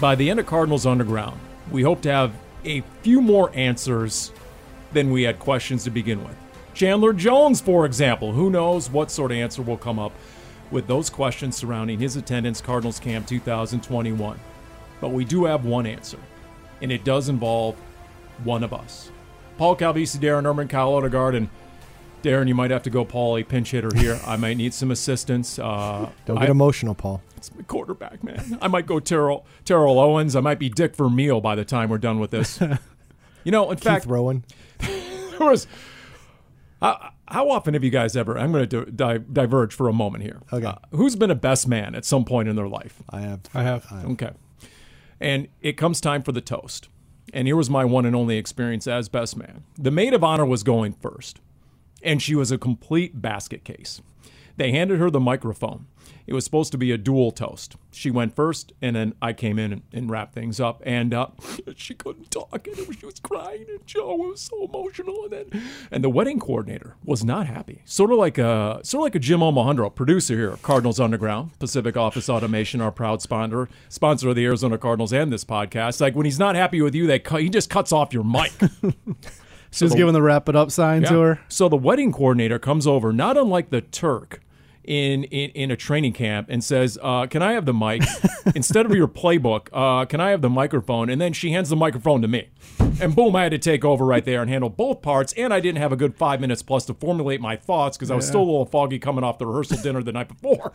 By the end of Cardinals Underground, we hope to have a few more answers than we had questions to begin with. Chandler Jones, for example, who knows what sort of answer will come up with those questions surrounding his attendance Cardinals Camp 2021. But we do have one answer, and it does involve one of us. Paul Calvisi, Darren Urban, Kyle Odegard, and Darren, you might have to go, Paul, a pinch hitter here. I might need some assistance. Uh, Don't get I- emotional, Paul. it's my quarterback, man. I might go Terrell Terrell Owens. I might be Dick Vermeil by the time we're done with this. You know, in Keith fact, Rowan. there was. How, how often have you guys ever? I'm going to di- diverge for a moment here. Okay. Uh, who's been a best man at some point in their life? I have. I have. Okay. And it comes time for the toast. And here was my one and only experience as best man. The maid of honor was going first, and she was a complete basket case. They handed her the microphone. It was supposed to be a dual toast. She went first, and then I came in and, and wrapped things up. And uh, she couldn't talk, and she was crying, and Joe was so emotional. And then, and the wedding coordinator was not happy. Sort of like a sort of like a Jim Omohundro, producer here Cardinals Underground, Pacific Office Automation, our proud sponsor, sponsor of the Arizona Cardinals and this podcast. Like when he's not happy with you, they cut, he just cuts off your mic. She was giving the wrap it up sign to her. So the wedding coordinator comes over, not unlike the Turk in in, in a training camp, and says, uh, "Can I have the mic instead of your playbook? Uh, can I have the microphone?" And then she hands the microphone to me, and boom, I had to take over right there and handle both parts. And I didn't have a good five minutes plus to formulate my thoughts because I was still a little foggy coming off the rehearsal dinner the night before.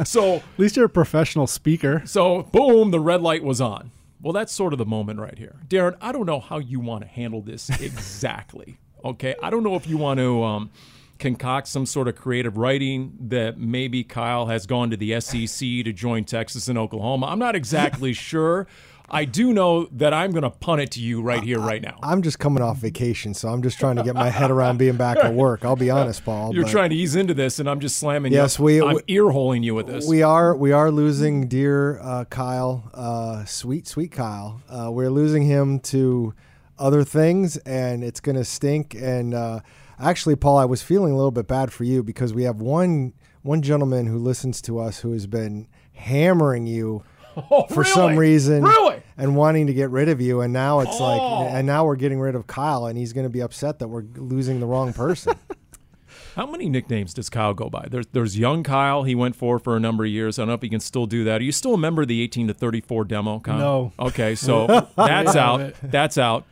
so At least you're a professional speaker. so, boom, the red light was on. Well, that's sort of the moment right here. Darren, I don't know how you want to handle this exactly. Okay. I don't know if you want to um, concoct some sort of creative writing that maybe Kyle has gone to the SEC to join Texas and Oklahoma. I'm not exactly sure. I do know that I'm going to punt it to you right here, right now. I'm just coming off vacation, so I'm just trying to get my head around being back at work. I'll be honest, Paul. You're but trying to ease into this, and I'm just slamming Yes, you. we- I'm ear holing you with this. We are we are losing dear uh, Kyle, uh, sweet sweet Kyle. Uh, we're losing him to other things, and it's going to stink. And uh, actually, Paul, I was feeling a little bit bad for you because we have one one gentleman who listens to us who has been hammering you oh, for really? some reason Really? And wanting to get rid of you and now it's Oh. like and now we're getting rid of Kyle and he's going to be upset that we're losing the wrong person. How many nicknames does Kyle go by? There's there's young Kyle. He went for for a number of years. I don't know if he can still do that. Are you still a member of the 18 to 34 demo? Kyle? No. Okay, so that's out. That's out.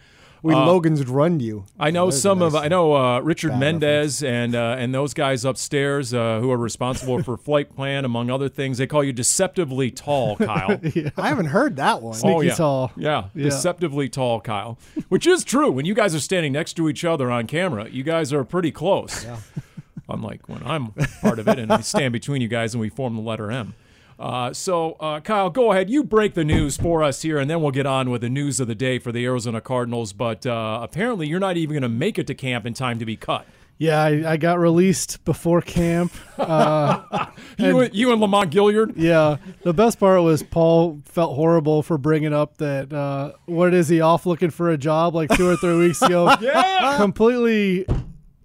We Uh, Logan's run you. I know There's a some of I know uh, Richard Mendez and uh, and those guys upstairs uh, who are responsible for flight plan among other things. They call you deceptively tall, Kyle. I haven't heard that one. Oh Sneaky yeah, tall. yeah, Yeah. deceptively tall, Kyle. Which is true. When you guys are standing next to each other on camera, you guys are pretty close. Yeah. Unlike when I'm part of it and I stand between you guys and we form the letter M. Uh, so, uh, Kyle, go ahead. You break the news for us here, and then we'll get on with the news of the day for the Arizona Cardinals. But uh, apparently, you're not even going to make it to camp in time to be cut. Yeah, I, I got released before camp. Uh, You, and, you and Lamont Gaillard. yeah, the best part was Paul felt horrible for bringing up that. Uh, what is he off looking for a job like two or three weeks ago? Yeah. completely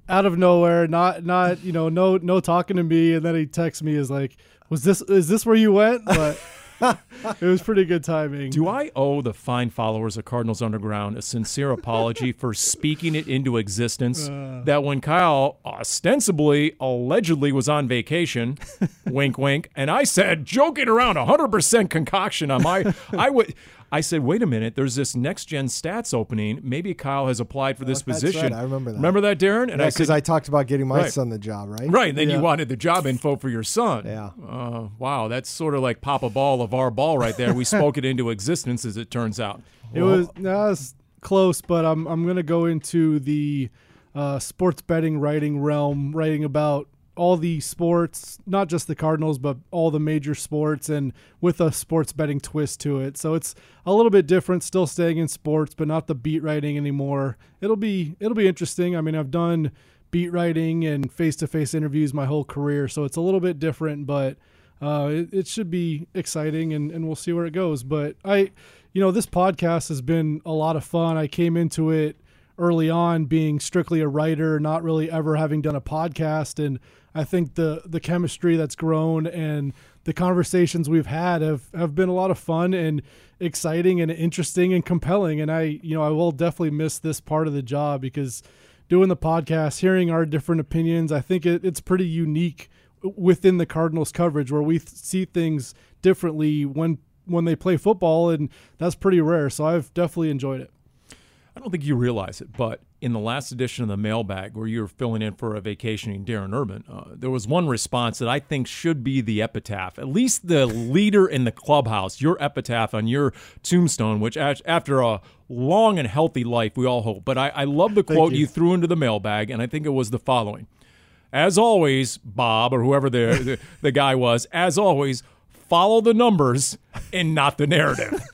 out of nowhere. Not not you know no no talking to me, and then he texts me is like, was this is this where you went? But it was pretty good timing. Do I owe the fine followers of Cardinals Underground a sincere apology for speaking it into existence? Uh. that when Kyle ostensibly, allegedly was on vacation, wink, wink, and I said, joking around, 100% concoction on my, I would. I said, wait a minute, there's this next gen stats opening. Maybe Kyle has applied for this Oh, position. right. I remember that. Remember that, Darren? And Yeah, I because I talked about getting my Right. son the job, right? Right, And then Yeah. you wanted the job info for your son. Yeah. Uh, wow, that's sort of like Papa Ball of our ball right there. We spoke it into existence, as it turns out. It was no, it's close, but I'm I'm gonna go into the uh, sports betting writing realm, writing about all the sports, not just the Cardinals, but all the major sports, and with a sports betting twist to it. So it's a little bit different, still staying in sports, but not the beat writing anymore. It'll be it'll be interesting. I mean, I've done beat writing and face to face interviews my whole career, so it's a little bit different, but uh, it, it should be exciting and, and we'll see where it goes. But I, you know, this podcast has been a lot of fun. I came into it early on being strictly a writer, not really ever having done a podcast. And I think the, the chemistry that's grown and the conversations we've had have, have been a lot of fun and exciting and interesting and compelling. And I, you know, I will definitely miss this part of the job because doing the podcast, hearing our different opinions, I think it, it's pretty unique within the Cardinals coverage where we th- see things differently when when they play football and that's pretty rare. So I've definitely enjoyed it. I don't think you realize it, but in the last edition of the mailbag, where you were filling in for a vacationing Darren Urban, uh, there was one response that I think should be the epitaph, at least the leader in the clubhouse, your epitaph on your tombstone, which after a long and healthy life, we all hope. But I, I love the quote you. you. threw into the mailbag, and I think it was the following. As always, Bob, or whoever the, the, the guy was, as always, follow the numbers and not the narrative.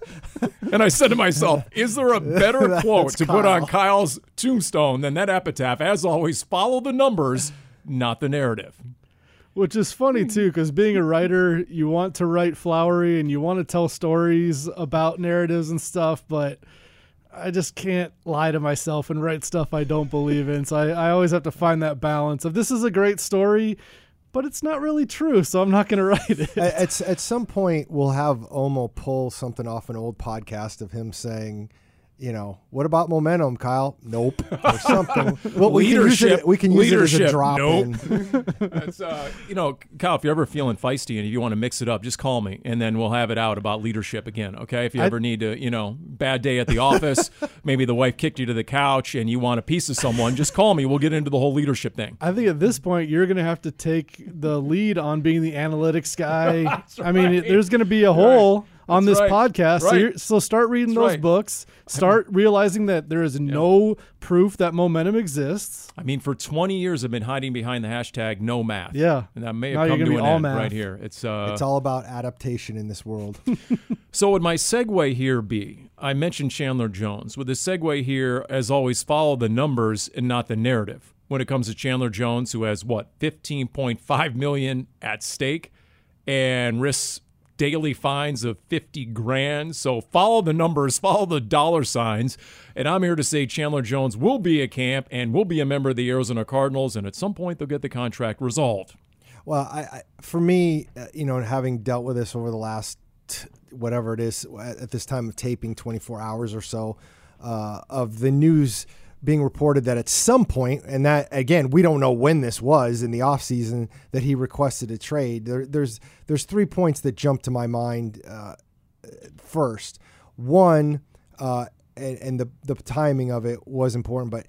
And I said to myself, is there a better quote to put on Kyle's tombstone than that epitaph? As always, follow the numbers, not the narrative. Which is funny too, because being a writer, you want to write flowery and you want to tell stories about narratives and stuff, but I just can't lie to myself and write stuff I don't believe in. So I, I always have to find that balance of this is a great story, but it's not really true, so I'm not going to write it. at, at, at some point, we'll have Omo pull something off an old podcast of him saying, you know, what about momentum, Kyle? Nope, or something. Well, we can use Leadership. it. We can use it as a drop Nope. in. That's, uh, you know, Kyle, if you're ever feeling feisty and if you want to mix it up, just call me and then we'll have it out about leadership again. Okay. If you ever need to, you know, bad day at the office, maybe the wife kicked you to the couch and you want a piece of someone, just call me. We'll get into the whole leadership thing. I think at this point you're going to have to take the lead on being the analytics guy. I mean, it- there's going to be a hole on That's this right. podcast. So, Right. you're, so start reading That's those right. books. Start realizing that there is no proof that momentum exists. I mean, for 20 years, I've been hiding behind the hashtag no math. Yeah. And that may have you're come gonna an all end math. right here. It's, uh, It's all about adaptation in this world. So would my segue here be? I mentioned Chandler Jones. Would the segue here, as always, follow the numbers and not the narrative? When it comes to Chandler Jones, who has what 15.5 million at stake and risks daily fines of 50 grand. So follow the numbers, follow the dollar signs. And I'm here to say Chandler Jones will be at camp and will be a member of the Arizona Cardinals. And at some point, they'll get the contract resolved. Well, I, I for me, uh, you know, having dealt with this over the last whatever it is at at this time of taping, 24 hours or so, uh, of the news being reported that at some point, and that again, we don't know when this was in the offseason that he requested a trade. There, there's there's three points that jump to my mind. Uh, first, one, uh, and, and the the timing of it was important, but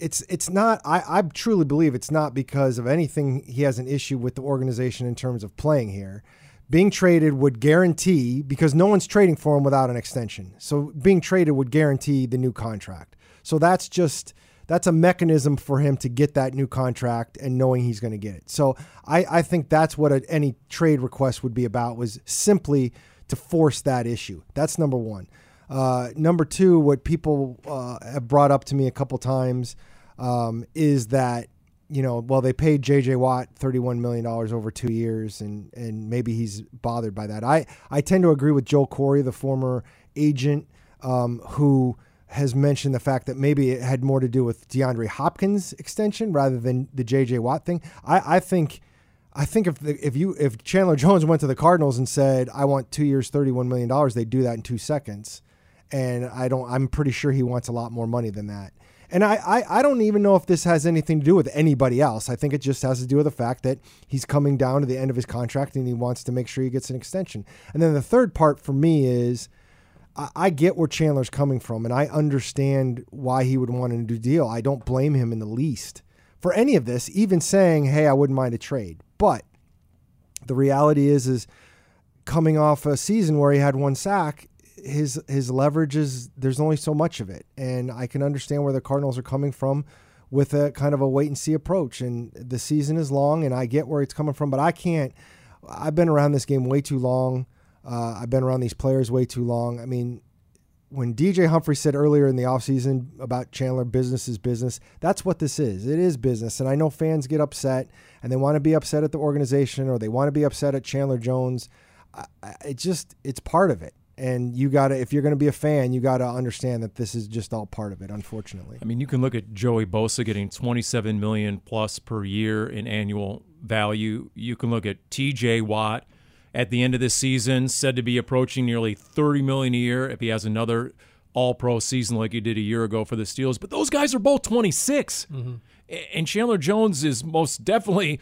it's it's not I, I truly believe it's not because of anything he has an issue with the organization in terms of playing here. Being traded would guarantee because no one's trading for him without an extension. So being traded would guarantee the new contract. So that's just that's a mechanism for him to get that new contract and knowing he's going to get it. So I, I think that's what a, any trade request would be about was simply to force that issue. That's number one. Uh, number two, what people uh, have brought up to me a couple times um, is that you know, well, they paid J.J. Watt thirty-one million dollars over two years, and and maybe he's bothered by that. I I tend to agree with Joel Corry, the former agent, um, who has mentioned the fact that maybe it had more to do with DeAndre Hopkins' extension rather than the J.J. Watt thing. I I think. I think if the, if you if Chandler Jones went to the Cardinals and said I want two years, thirty one million dollars, they'd do that in two seconds, and I don't. I'm pretty sure he wants a lot more money than that. And I, I, I don't even know if this has anything to do with anybody else. I think it just has to do with the fact that he's coming down to the end of his contract and he wants to make sure he gets an extension. And then the third part for me is I, get where Chandler's coming from, and I understand why he would want a new deal. I don't blame him in the least for any of this, even saying, "Hey, I wouldn't mind a trade." But the reality is, is coming off a season where he had one sack, his his leverage is there's only so much of it, and I can understand where the Cardinals are coming from with a kind of a wait and see approach. And the season is long, and I get where it's coming from, but I can't. I've been around this game way too long. Uh, I've been around these players way too long. I mean, when DJ Humphrey said earlier in the offseason about Chandler, business is business, that's what this is. It is business. And I know fans get upset and they want to be upset at the organization or they want to be upset at Chandler Jones. It just, it's part of it. And you got to, if you're going to be a fan, you got to understand that this is just all part of it, unfortunately. I mean, you can look at Joey Bosa getting 27 million plus per year in annual value. You can look at TJ Watt at the end of this season, said to be approaching nearly 30 million a year if he has another all-pro season like he did a year ago for the Steelers. But those guys are both 26. Mm-hmm. And Chandler Jones is most definitely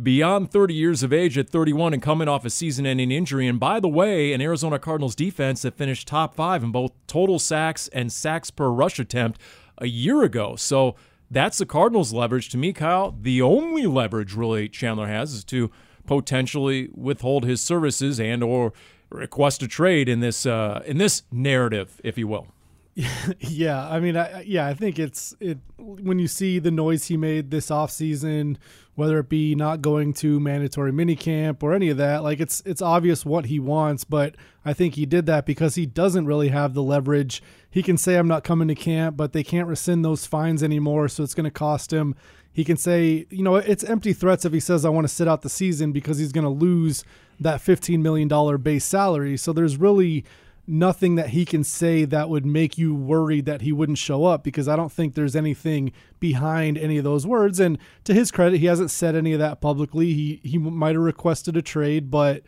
beyond 30 years of age at 31 and coming off a season-ending injury. And by the way, an Arizona Cardinals defense that finished top 5 in both total sacks and sacks per rush attempt a year ago. So that's the Cardinals' leverage. To me, Kyle, the only leverage really Chandler has is to – potentially withhold his services and or request a trade in this uh, in this narrative, if you will. yeah, I mean, I, yeah, I think it's it when you see the noise he made this offseason, whether it be not going to mandatory minicamp or any of that, like it's it's obvious what he wants, but I think he did that because he doesn't really have the leverage. He can say I'm not coming to camp, but they can't rescind those fines anymore, so it's going to cost him he can say, you know, it's empty threats if he says, I want to sit out the season because he's going to lose that $15 million base salary. So there's really nothing that he can say that would make you worried that he wouldn't show up because I don't think there's anything behind any of those words. And to his credit, he hasn't said any of that publicly. He he might have requested a trade, but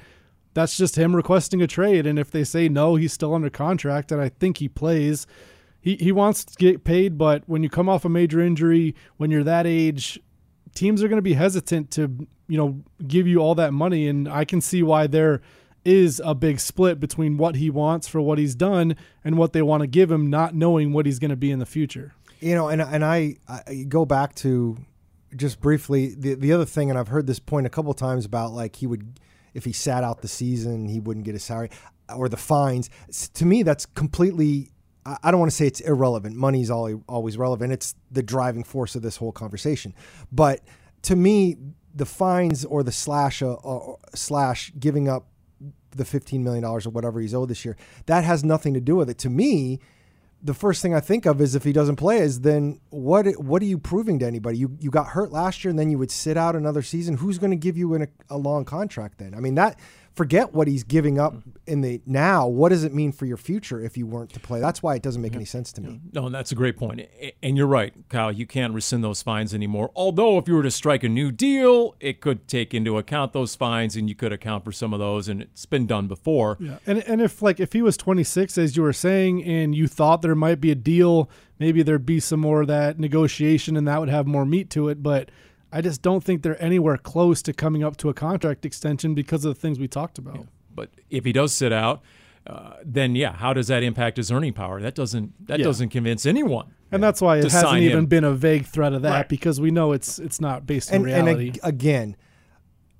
that's just him requesting a trade. And if they say no, he's still under contract, and I think he plays he, he wants to get paid, but when you come off a major injury, when you're that age, teams are going to be hesitant to, you know, give you all that money. And I can see why there is a big split between what he wants for what he's done and what they want to give him, not knowing what he's going to be in the future. You know, and and I, I go back to just briefly the the other thing, and I've heard this point a couple times about like he would if he sat out the season, he wouldn't get a salary or the fines. To me, that's completely I don't want to say it's irrelevant. Money's always relevant. It's the driving force of this whole conversation. But to me, the fines or the slash uh, uh, slash giving up the fifteen million dollars or whatever he's owed this year, that has nothing to do with it. To me, the first thing I think of is if he doesn't play, is then what? What are you proving to anybody? You you got hurt last year, and then you would sit out another season. Who's going to give you an, a long contract then? I mean that forget what he's giving up mm-hmm. in the now. What does it mean for your future if you weren't to play? That's why it doesn't make mm-hmm. any sense to me. No, that's a great point. And you're right, Kyle. You can't rescind those fines anymore. Although, if you were to strike a new deal, it could take into account those fines, and you could account for some of those. And it's been done before. Yeah, and and if like if he was 26, as you were saying, and you thought there might be a deal, maybe there'd be some more of that negotiation, and that would have more meat to it, but I just don't think they're anywhere close to coming up to a contract extension because of the things we talked about. Yeah. But if he does sit out, uh, then yeah, how does that impact his earning power? That doesn't that yeah. doesn't convince anyone. And that's why it hasn't even him. been a vague threat of that right. because we know it's it's not based on reality. And again,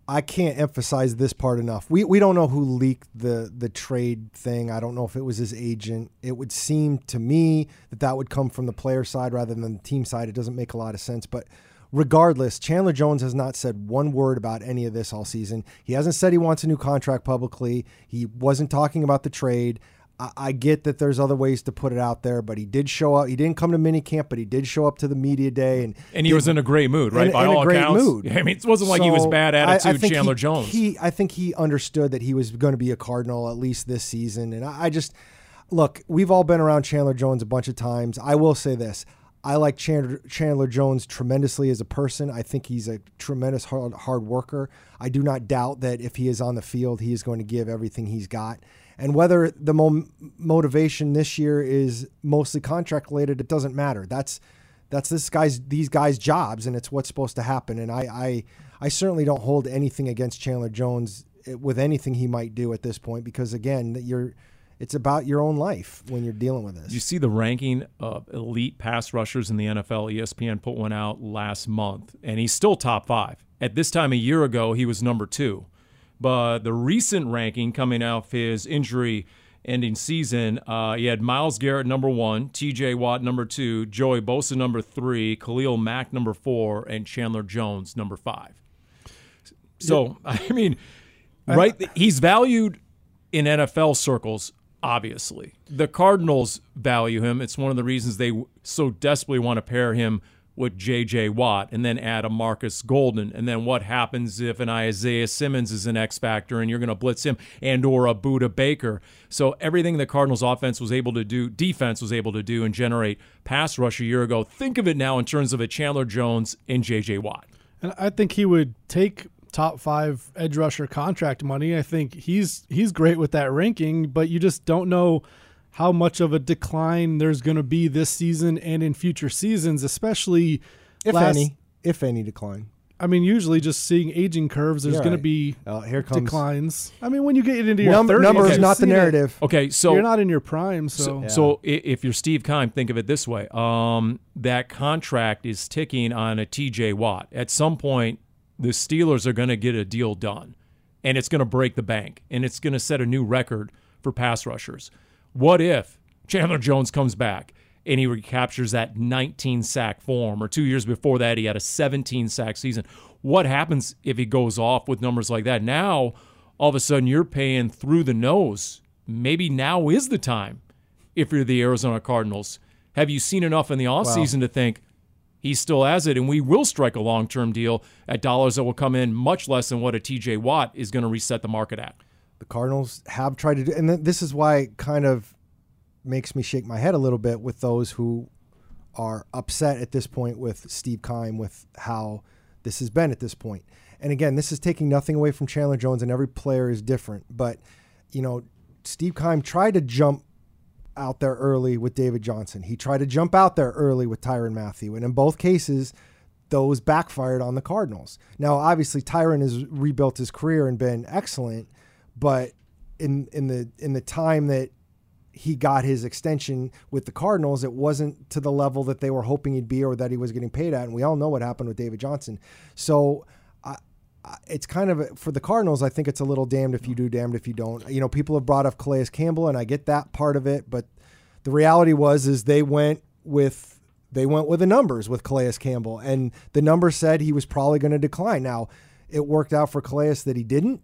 I can't emphasize this part enough. We we don't know who leaked the the trade thing. I don't know if it was his agent. It would seem to me that that would come from the player side rather than the team side. It doesn't make a lot of sense, but regardless, Chandler Jones has not said one word about any of this all season. He hasn't said he wants a new contract publicly. He wasn't talking about the trade. I, I get that there's other ways to put it out there, but he did show up. He didn't come to minicamp, but he did show up to the media day, and and he did, was in a great mood, right? In, By in all a great accounts, mood. I mean, it wasn't like so he was bad attitude, I, I Chandler he, Jones. He, I think he understood that he was going to be a Cardinal at least this season, and I, I just look. We've all been around Chandler Jones a bunch of times. I will say this. I like Chandler, Chandler, Jones tremendously as a person. I think he's a tremendous hard, hard worker. I do not doubt that if he is on the field, he is going to give everything he's got. And whether the mo- motivation this year is mostly contract related, it doesn't matter. That's that's this guy's these guys' jobs, and it's what's supposed to happen. And I I, I certainly don't hold anything against Chandler Jones eh, with anything he might do at this point, because again, you're it's about your own life when you're dealing with this. You see the ranking of elite pass rushers in the NFL. ESPN put one out last month, and he's still top five. At this time a year ago, he was number two. But the recent ranking coming off his injury ending season, uh, he had Myles Garrett number one, TJ Watt number two, Joey Bosa number three, Khalil Mack number four, and Chandler Jones number five. So, I mean, right? He's valued in NFL circles, obviously. The Cardinals value him. It's one of the reasons they so desperately want to pair him with J.J. Watt and then add a Marcus Golden. And then what happens if an Isaiah Simmons is an X factor and you're going to blitz him and or a Budda Baker? So everything the Cardinals offense was able to do, defense was able to do and generate pass rush a year ago. Think of it now in terms of a Chandler Jones and J.J. Watt. And I think he would take top five edge rusher contract money. I think he's he's great with that ranking, but you just don't know how much of a decline there's going to be this season and in future seasons, especially if last, any, if any decline. I mean, usually just seeing aging curves, there's You're going right. to be Oh, here comes declines. I mean, when you get into your Number, 30s, number is not the seen it. narrative. Okay, so You're not in your prime, so, So, so if you're Steve Keim, think of it this way: um, that contract is ticking on a T.J. Watt. At some point, the Steelers are going to get a deal done, and it's going to break the bank, and it's going to set a new record for pass rushers. What if Chandler Jones comes back and he recaptures that 19 sack form, or two years before that he had a 17 sack season? What happens if he goes off with numbers like that? Now, all of a sudden, you're paying through the nose. Maybe now is the time if you're the Arizona Cardinals. Have you seen enough in the offseason to think he still has it and we will strike a long term deal at dollars that will come in much less than what a TJ Watt is going to reset the market at? the Cardinals have tried to do, and this is why it kind of makes me shake my head a little bit with those who are upset at this point with Steve Keim with how this has been at this point. And again, this is taking nothing away from Chandler Jones, and every player is different. But you know, Steve Keim tried to jump out there early with David Johnson. He tried to jump out there early with Tyrann Mathieu, and in both cases, those backfired on the Cardinals. Now, obviously, Tyrann has rebuilt his career and been excellent, but in in the in the time that he got his extension with the Cardinals, it wasn't to the level that they were hoping he'd be or that he was getting paid at. And we all know what happened with David Johnson. So it's kind of for the Cardinals. I think it's a little damned if you do, damned if you don't. You know, people have brought up Calais Campbell, and I get that part of it, but the reality was is they went with they went with the numbers with Calais Campbell, and the numbers said he was probably going to decline. Now, it worked out for Calais that he didn't,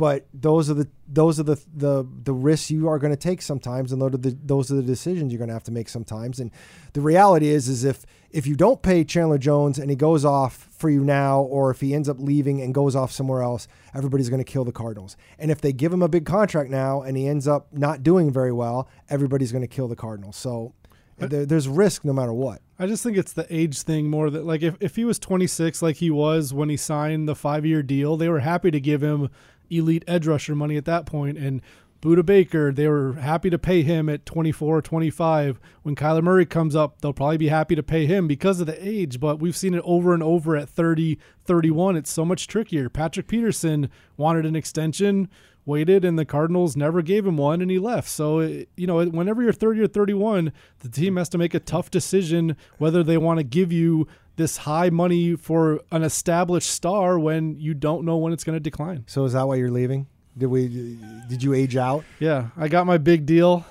but those are the those are the the the risks you are going to take sometimes, and those are the those are the decisions you're going to have to make sometimes. And the reality is, is if if you don't pay Chandler Jones and he goes off for you now, or if he ends up leaving and goes off somewhere else, everybody's going to kill the Cardinals. And if they give him a big contract now and he ends up not doing very well, everybody's going to kill the Cardinals. So there, there's risk no matter what. I just think it's the age thing more that like if, if he was 26 like he was when he signed the five year deal, they were happy to give him elite edge rusher money at that. And Budda Baker, they were happy to pay him at 24 or 25. When Kyler Murray comes up, they'll probably be happy to pay him because of the age. But we've seen it over and over at 30, 31. It's so much trickier. Patrick Peterson wanted an extension waited and the Cardinals never gave him one and he left. So, it- you know, whenever you're 30 or 31, the team has to make a tough decision whether they want to give you this high money for an established star when you don't know when it's going to decline. So is that why you're leaving? Did we? Did you age out? Yeah, I got my big deal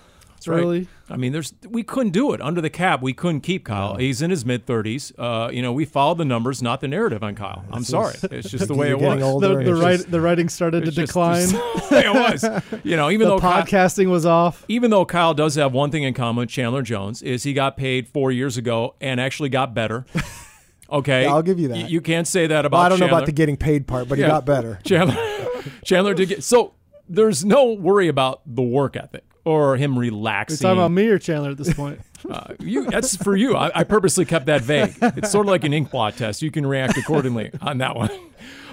right. early. I mean, there's we couldn't do it under the cap. We couldn't keep Kyle. He's in his mid 30s. Uh, you know, we followed the numbers, not the narrative on Kyle. I'm sorry. It's just the way You're it getting was. older The, and the, it's write, just- the writing started to It's just- decline. just the way it was. You know, even the though Kyle, podcasting was off. even though Kyle does have one thing in common with Chandler Jones is he got paid four years ago and actually got better. Okay, Yeah, I'll give you that. Y- You can't say that about. Well, I don't know about the getting paid part, but he Yeah. got better. Chandler. Chandler did get so. There's no worry about the work ethic or him You're relaxing. talking about me or Chandler at this point. Uh, you, that's for you. I, I purposely kept that vague. It's sort of like an ink blot test. You can react accordingly on that one.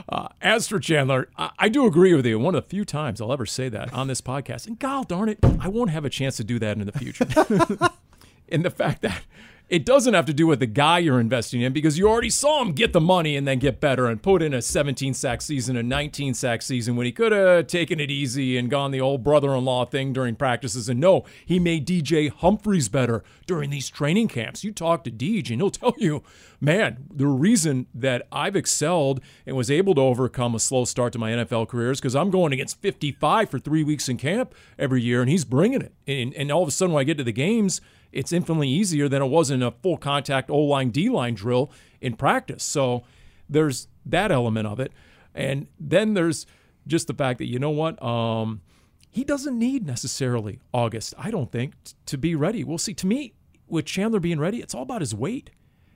Uh, as for Chandler, I, I do agree with you. One of the few times I'll ever say that on this podcast. And God darn it, I won't have a chance to do that in the future. and the fact that it doesn't have to do with the guy you're investing in because you already saw him get the money and then get better and put in a 17 sack season, a 19 sack season when he could have taken it easy and gone the old brother in law thing during practices. And no, he made DJ Humphries better during these training camps. You talk to DJ and he'll tell you, man, the reason that I've excelled and was able to overcome a slow start to my NFL career is because I'm going against 55 for three weeks in camp every year and he's bringing it. And, and all of a sudden, when I get to the games, it's infinitely easier than it was in a full contact O line, D line drill in practice. So there's that element of it. And then there's just the fact that, you know what? Um, he doesn't need necessarily August, I don't think, t- to be ready. We'll see. To me, with Chandler being ready, it's all about his weight.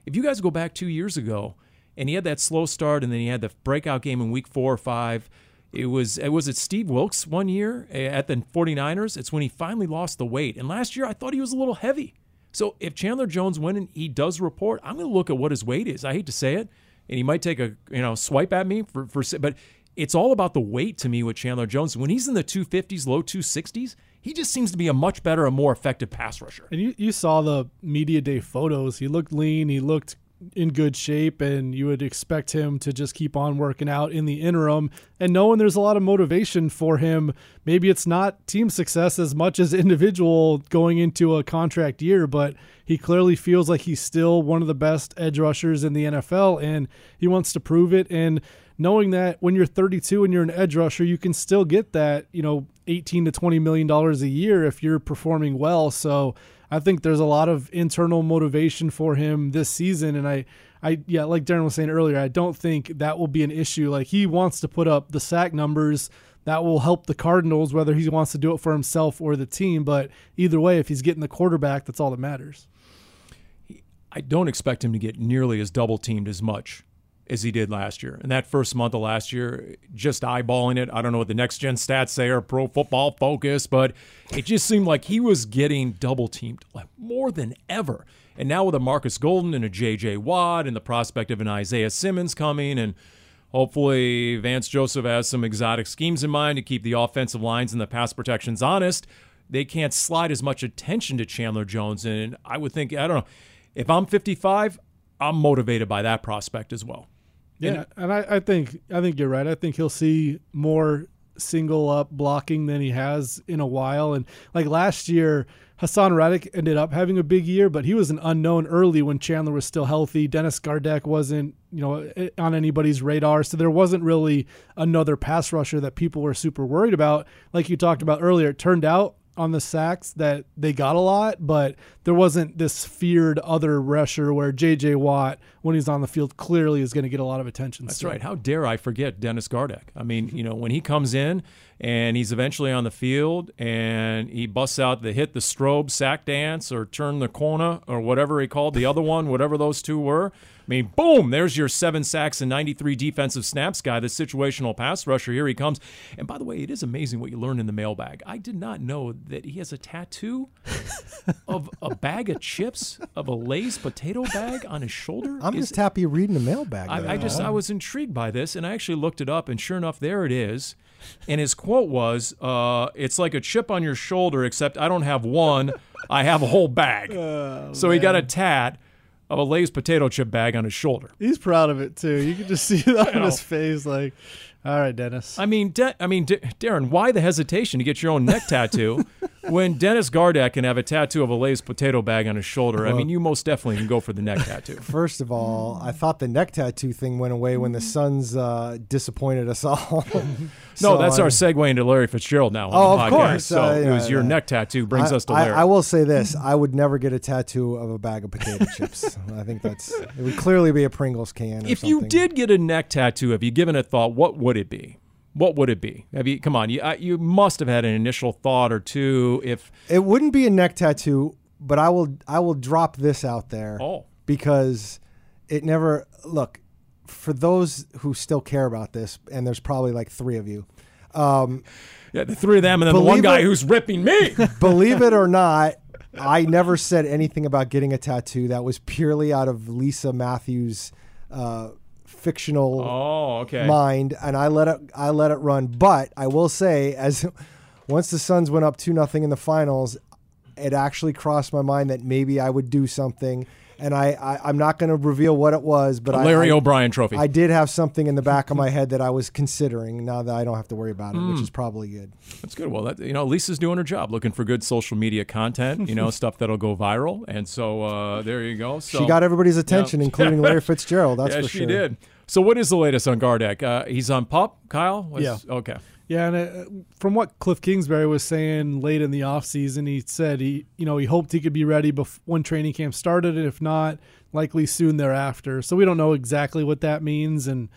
If you guys go back two years ago and he had that slow start and then he had the breakout game in week four or five, it was it was it Steve Wilks one year at the 49ers. It's when he finally lost the weight. And last year I thought he was a little heavy. So if Chandler Jones went and he does report, I'm going to look at what his weight is. I hate to say it, and he might take a you know swipe at me for for but it's all about the weight to me with Chandler Jones. When he's in the 250s, low 260s, he just seems to be a much better and more effective pass rusher. And you, you saw the media day photos. He looked lean. He looked in good shape and you would expect him to just keep on working out in the interim and knowing there's a lot of motivation for him maybe it's not team success as much as individual going into a contract year but he clearly feels like he's still one of the best edge rushers in the NFL and he wants to prove it and knowing that when you're 32 and you're an edge rusher you can still get that you know 18 to 20 million dollars a year if you're performing well so I think there's a lot of internal motivation for him this season, and I, I yeah, like Darren was saying earlier, I don't think that will be an issue. Like he wants to put up the sack numbers that will help the Cardinals, whether he wants to do it for himself or the team. But either way, if he's getting the quarterback, that's all that matters. I don't expect him to get nearly as double teamed as much as he did last year. And that first month of last year, just eyeballing it, I don't know what the next gen stats say or pro football focus, but it just seemed like he was getting double teamed like more than ever. And now with a Marcus Golden and a JJ Watt and the prospect of an Isaiah Simmons coming and hopefully Vance Joseph has some exotic schemes in mind to keep the offensive lines and the pass protections honest. They can't slide as much attention to Chandler Jones. And I would think, I don't know, if I'm 55, I'm motivated by that prospect as well. Yeah, and I, I think I think you're right. I think he'll see more single up blocking than he has in a while. And like last year, Haason Reddick ended up having a big year, but he was an unknown early when Chandler was still healthy. Dennis Gardeck wasn't, you know, eh, eh, on anybody's radar, so there wasn't really another pass rusher that people were super worried about. Like you talked about earlier, it turned out on the sacks that they got a lot, but there wasn't this feared other rusher where J.J. Watt, when he's on the field, clearly is going to get a lot of attention. That's still. right. How dare I forget Dennis Gardeck? I mean, you know, when he comes in and he's eventually on the field and he busts out the hit the strobe sack dance or turn the corner or whatever he called the other one, whatever those two were. I mean, boom, there's your seven sacks and 93 defensive snaps guy, the situational pass rusher. Here he comes. And by the way, it is amazing what you learn in the mailbag. I did not know that he has a tattoo of a bag of chips, of a Lay's potato bag on his shoulder. I'm Is- just happy reading the mailbag. I, I just I was intrigued by this, and I actually looked it up, and sure enough, there it is. And his quote was, uh, "It's like a chip on your shoulder, except I don't have one; I have a whole bag." so he got a tat of a Lay's potato chip bag on his shoulder. He's proud of it too. You can just see it on his face. Like, all right, Dennis. I mean, De- I mean, D- Darren, why the hesitation to get your own neck tattoo when Dennis Gardeck can have a tattoo of a Lay's potato bag on his shoulder? I mean, you most definitely can go for the neck tattoo. First of all, I thought the neck tattoo thing went away when the Suns uh, disappointed us all. No, So that's I- our segue into Larry Fitzgerald now on Oh, the of podcast. course. So Uh, it was your neck tattoo brings I, us to Larry. I will say this: I would never get a tattoo of a bag of potato chips. I think that's it would clearly be a Pringles can. Or if you did get a neck tattoo, have you given it thought? What would it be? What would it be? Have you? Come on, you uh, you must have had an initial thought or two. If it wouldn't be a neck tattoo, but I will I will drop this out there oh, because it never look for those who still care about this, and there's probably like three of you. Um, yeah, the three of them, and then the one guy it- who's ripping me. believe it or not, I never said anything about getting a tattoo. That was purely out of Lisa Matthews' uh, fictional oh, okay. mind, and I let it I let it run. But I will say, as once the Suns went up two nothing in the finals, it actually crossed my mind that maybe I would do something. And I, I I'm not going to reveal what it was, but I- Larry I, O'Brien trophy. I did have something in the back of my head that I was considering. Now that I don't have to worry about it, Hmm. which is probably good. That's good. Well, that, you know, Lisa's doing her job, looking for good social media content. You know, stuff that'll go viral. And so uh, there you go. So she got everybody's attention, including Larry Fitzgerald. That's yeah, for she sure. did. So what is the latest on Gardeck? Uh, he's on pup, Kyle. What's- Yeah. Okay. Yeah, and uh, from what Kliff Kingsbury was saying late in the offseason, he said he, you know, he hoped he could be ready before when training camp started, and if not, likely soon thereafter. So we don't know exactly what that means, and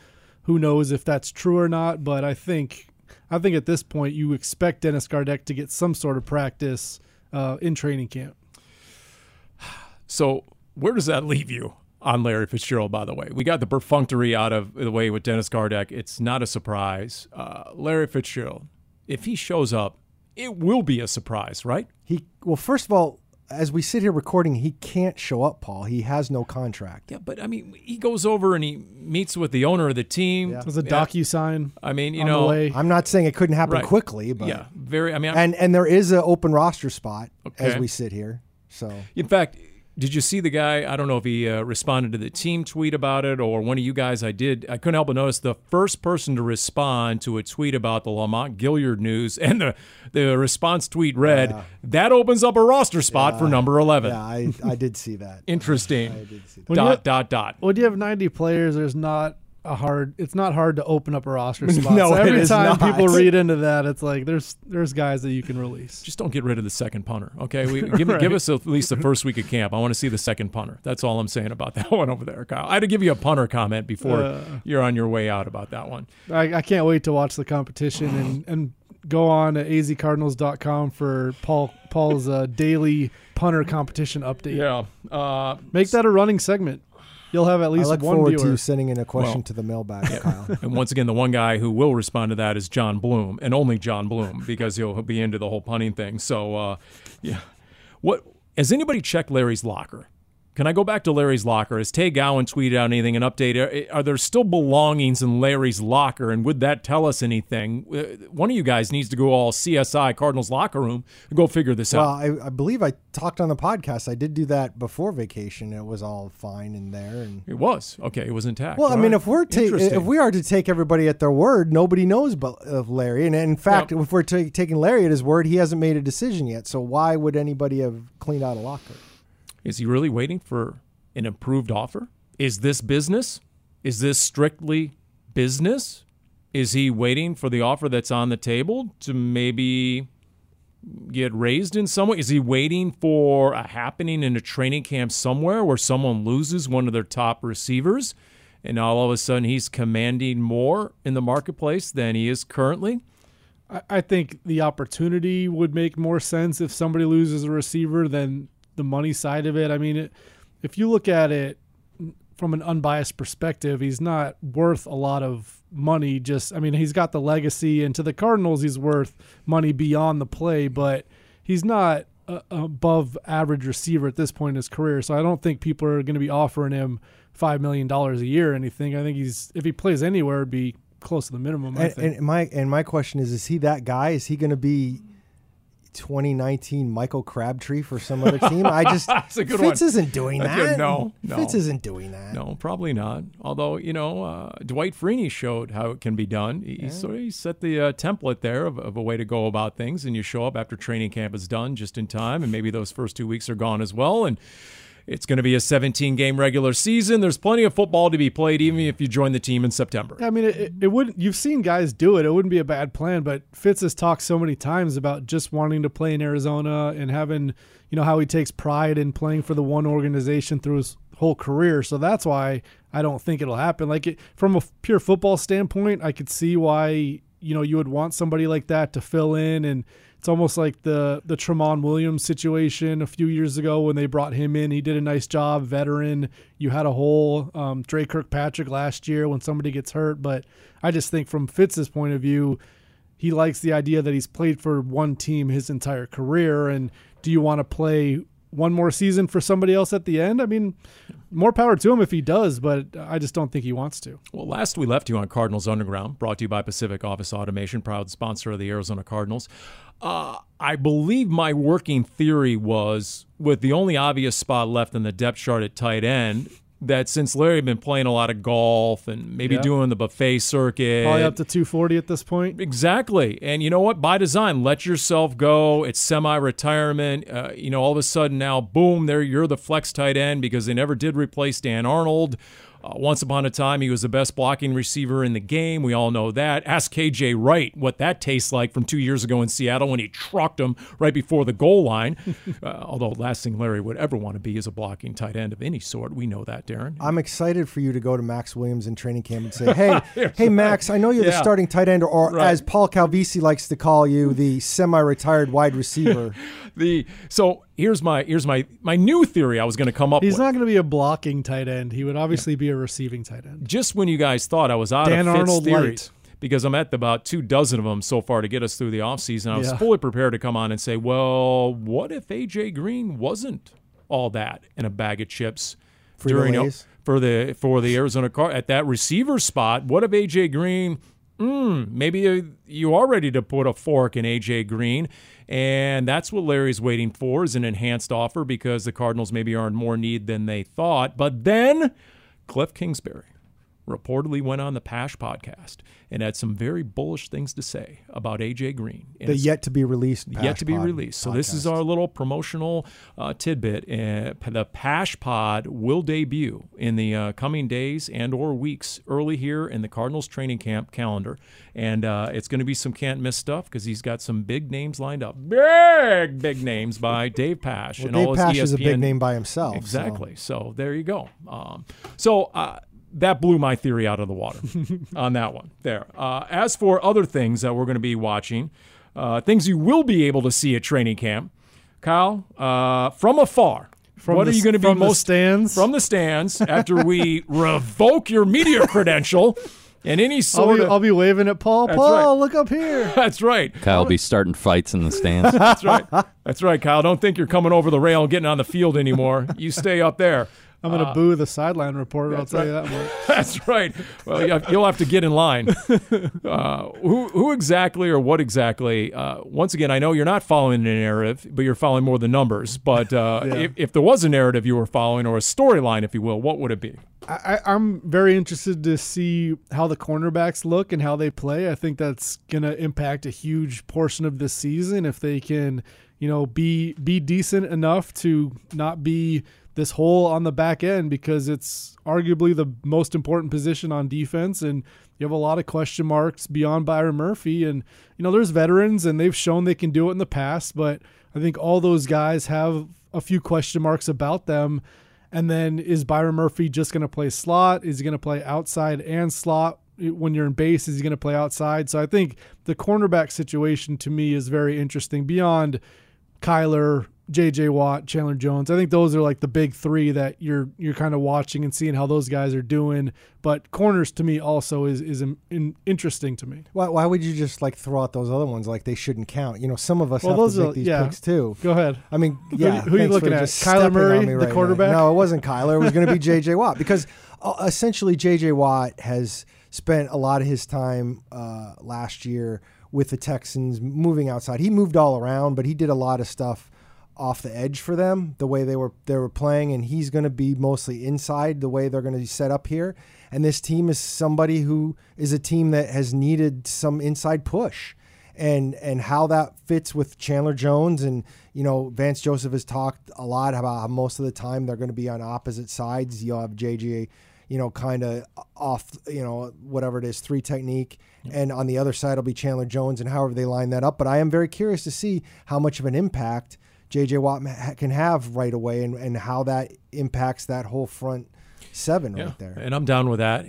who knows if that's true or not. But I think, I think at this point, you expect Dennis Gardeck to get some sort of practice uh, in training camp. So where does that leave you on Larry Fitzgerald? By the way, we got the perfunctory out of the way with Dennis Gardeck. It's not a surprise. Uh, Larry Fitzgerald, if he shows up, it will be a surprise, right? He well, first of all, as we sit here recording, he can't show up, Paul. He has no contract. Yeah, but I mean, he goes over and he meets with the owner of the team. Yeah. There's a docu sign. I mean, you know. I'm not saying it couldn't happen Right. quickly, but yeah, very. I mean, I'm- and and there is an open roster spot as we sit here. So In fact, did you see the guy? I don't know if he uh, responded to the team tweet about it or one of you guys. I did. I couldn't help but notice the first person to respond to a tweet about the Lamont Gaillard news, and the the response tweet read, "That opens up a roster spot for number 11." yeah, I I did see that. Interesting. I did see that. Dot you- dot dot. When you have 90 players, there's not a hard. It's not hard to open up a roster spot. No, so every is time not. people read into that, it's like there's there's guys that you can release. Just don't get rid of the second punter, okay? We give, give us at least the first week of camp. I want to see the second punter. That's all I'm saying about that one over there, Kyle. I had to give you a punter comment before Uh. you're on your way out about that one. I, I can't wait to watch the competition and and go on to azcardinals.com for Paul Paul's uh, daily punter competition update. Yeah. Uh, Make that a running segment. You'll have at least I least look one forward viewer. to you sending in a question Well, to the mailbag, Kyle. And once again, the one guy who will respond to that is John Bloom, and only John Bloom, because he'll be into the whole punting thing. So, uh, yeah. What has anybody checked Larry's locker? Can I go back to Larry's locker? Has Tay Gowan tweeted out anything, an update? Are, are there still belongings in Larry's locker? And would that tell us anything? Uh, One of you guys needs to go all CSI Cardinals locker room and go figure this well, out. I, I believe I talked on the podcast. I did do that before vacation. It was all fine in there, and It was okay. It was intact. Well, I mean, right. if we're ta- if we are to take everybody at their word, nobody knows but of Larry. And in fact, Yeah. if we're ta- taking Larry at his word, he hasn't made a decision yet. So why would anybody have cleaned out a locker? Is he really waiting for an improved offer? Is this business? Is this strictly business? Is he waiting for the offer that's on the table to maybe get raised in some way? Is he waiting for a happening in a training camp somewhere where someone loses one of their top receivers and all of a sudden he's commanding more in the marketplace than he is currently? I, I think the opportunity would make more sense if somebody loses a receiver than the money side of it. I mean, it, if you look at it from an unbiased perspective, he's not worth a lot of money. Just, I mean, he's got the legacy, and to the Cardinals, he's worth money beyond the play, but he's not a, above average receiver at this point in his career. So I don't think people are going to be offering him five million dollars a year or anything. I think he's if he plays anywhere, it'd be close to the minimum. I And, think. and my and my question is: Is he that guy? Is he going to be 2019 Michael Crabtree for some other team? I just That's a good Fitz one. isn't doing That's that. good. No, no. Fitz isn't doing that. No, probably not. Although you know, uh, Dwight Freeney showed how it can be done. He, he sort of he set the uh, template there of, of a way to go about things, and you show up after training camp is done just in time, and maybe those first two weeks are gone as well, and. It's going to be a 17 game regular season. There's plenty of football to be played, even if you join the team in September. I mean, it, it, wouldn't. You've seen guys do it. It wouldn't be a bad plan. But Fitz has talked so many times about just wanting to play in Arizona and having, you know, how he takes pride in playing for the one organization through his whole career. So that's why I don't think it'll happen. Like it, from a pure football standpoint, I could see why you know you would want somebody like that to fill in and. It's almost like the the Tremont Williams situation a few years ago when they brought him in. He did a nice job, veteran. You had a hole. Um, Dre Kirkpatrick last year when somebody gets hurt, but I just think from Fitz's point of view, he likes the idea that he's played for one team his entire career. And do you want to play one more season for somebody else at the end. I mean, more power to him if he does, but I just don't think he wants to. Well, last we left you on Cardinals Underground, brought to you by Pacific Office Automation, proud sponsor of the Arizona Cardinals. Uh, I believe my working theory was with the only obvious spot left in the depth chart at tight end, that since Larry had been playing a lot of golf and maybe Yeah. doing the buffet circuit, Probably up to 240 at this point. Exactly. And you know what? By design, let yourself go. It's semi retirement. Uh, you know, all of a sudden now, boom, there you're the flex tight end because they never did replace Dan Arnold. Uh, once upon a time, he was the best blocking receiver in the game. We all know that. Ask KJ Wright what that tastes like from two years ago in Seattle when he trucked him right before the goal line. uh, although, last thing Larry would ever want to be is a blocking tight end of any sort. We know that, Darren. I'm excited for you to go to Maxx Williams in training camp and say, "Hey, hey, Maxx, I know you're the starting tight end, or Right. as Paul Calvisi likes to call you, the semi-retired wide receiver." the so here's my here's my my new theory. I was going to come up He's with. not going to be a blocking tight end. He would obviously be a receiving tight end. just when you guys thought I was out Dan of Fitz Arnold theories, light. because I'm at about two dozen of them so far to get us through the offseason, I was Yeah. fully prepared to come on and say, well, what if AJ Green wasn't all that in a bag of chips during for the for the Arizona car at that receiver spot? What if AJ Green? Mm, maybe you are ready to put a fork in AJ Green, and that's what Larry's waiting for is an enhanced offer because the Cardinals maybe are in more need than they thought. But then Kliff Kingsbury reportedly went on the Pasch podcast and had some very bullish things to say about AJ Green. And the yet to be released, yet to be released. So this is our little promotional uh, tidbit. Uh, the Pasch Pod will debut in the uh, coming days and or weeks early here in the Cardinals training camp calendar, and uh, it's going to be some can't miss stuff because he's got some big names lined up, big big names by Dave Pasch Well, and Dave all his E Pasch is a big name by himself. so- Exactly. So, there you go. Um, so uh, that blew my theory out of the water on that one. There. Uh, as for other things that we're going to be watching, uh, things you will be able to see at training camp, Kyle, uh, from afar. From what the- are you going to be from the most stands? from the stands after we revoke your media credential and any I'll sort be, of I'll be waving at Paul. Paul, right. look up here. that's right. Kyle will be starting fights in the stands. That's right. That's right, Kyle. Don't think you're coming over the rail and getting on the field anymore. You stay up there. I'm going to boo the sideline reporter. I'll tell you that much. That's right. Well, you'll have to get in line. Uh, who, who exactly or what exactly? Uh, once again, I know you're not following a narrative, but you're following more the numbers. But uh, if, if there was a narrative you were following or a storyline, if you will, what would it be? I, I- I'm very interested to see how the cornerbacks look and how they play. I think that's going to impact a huge portion of this season if they can, you know, be be decent enough to not be this hole on the back end because it's arguably the most important position on defense and you have a lot of question marks beyond Byron Murphy and you know there's veterans and they've shown they can do it in the past but I think all those guys have a few question marks about them and then is Byron Murphy just going to play slot? Is he going to play outside and slot? When you're in base, is he going to play outside? So I think the cornerback situation to me is very interesting beyond Kyler, JJ Watt, Chandler Jones. I think those are like the big three that you're you're kind of watching and seeing how those guys are doing. But corners to me also is is in, in, interesting to me. Why, why would you just like throw out those other ones like they shouldn't count? You know, some of us Well, have those to make are- these yeah. picks too. Go ahead. I mean, Who- yeah. who are you looking at? Kyler Murray, me the right now. quarterback? No, it wasn't Kyler. It was going to be J.J. Watt because uh, essentially J.J. Watt has spent a lot of his time uh, last year with the Texans moving outside. He moved all around, but he did a lot of stuff off the edge for them the way they were they were playing and he's going to be mostly inside the way they're going to be set up here. And this team is somebody who is a team that has needed some inside push. And and how that fits with Chandler Jones and you know Vance Joseph has talked a lot about how most of the time they're going to be on opposite sides. You'll have JJ you know kind of off you know whatever it is three technique. And on the other side will be Chandler Jones and however they line that up. But I am very curious to see how much of an impact JJ Watt can have right away and, and how that impacts that whole front seven right there And I'm down with that.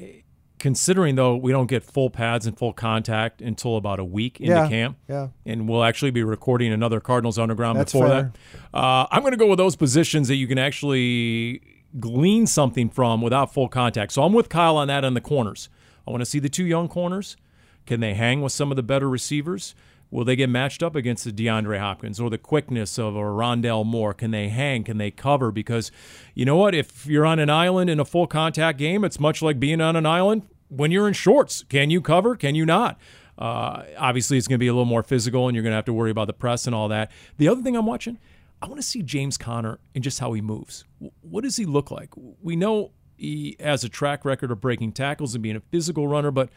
Considering though we don't get full pads and full contact until about a week into Yeah, camp, yeah. and we'll actually be recording another Cardinals Underground That's before fair. that. Uh, I'm going to go with those positions that you can actually glean something from without full contact. So I'm with Kyle on that on the corners. I want to see the two young corners. Can they hang with some of the better receivers? Will they get matched up against the DeAndre Hopkins or the quickness of a Rondale Moore? Can they hang? Can they cover? Because you know what? If you're on an island in a full contact game, it's much like being on an island when you're in shorts. Can you cover? Can you not? Uh, obviously, it's going to be a little more physical, and you're going to have to worry about the press and all that. The other thing I'm watching, I want to see James Conner and just how he moves. What does he look like? We know he has a track record of breaking tackles and being a physical runner, but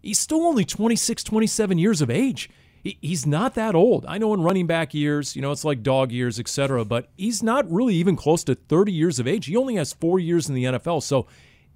he's still only 26, 27 years of age he's not that old. I know in running back years, you know, it's like dog years, etc. But he's not really even close to 30 years of age. He only has four years in the NFL. So,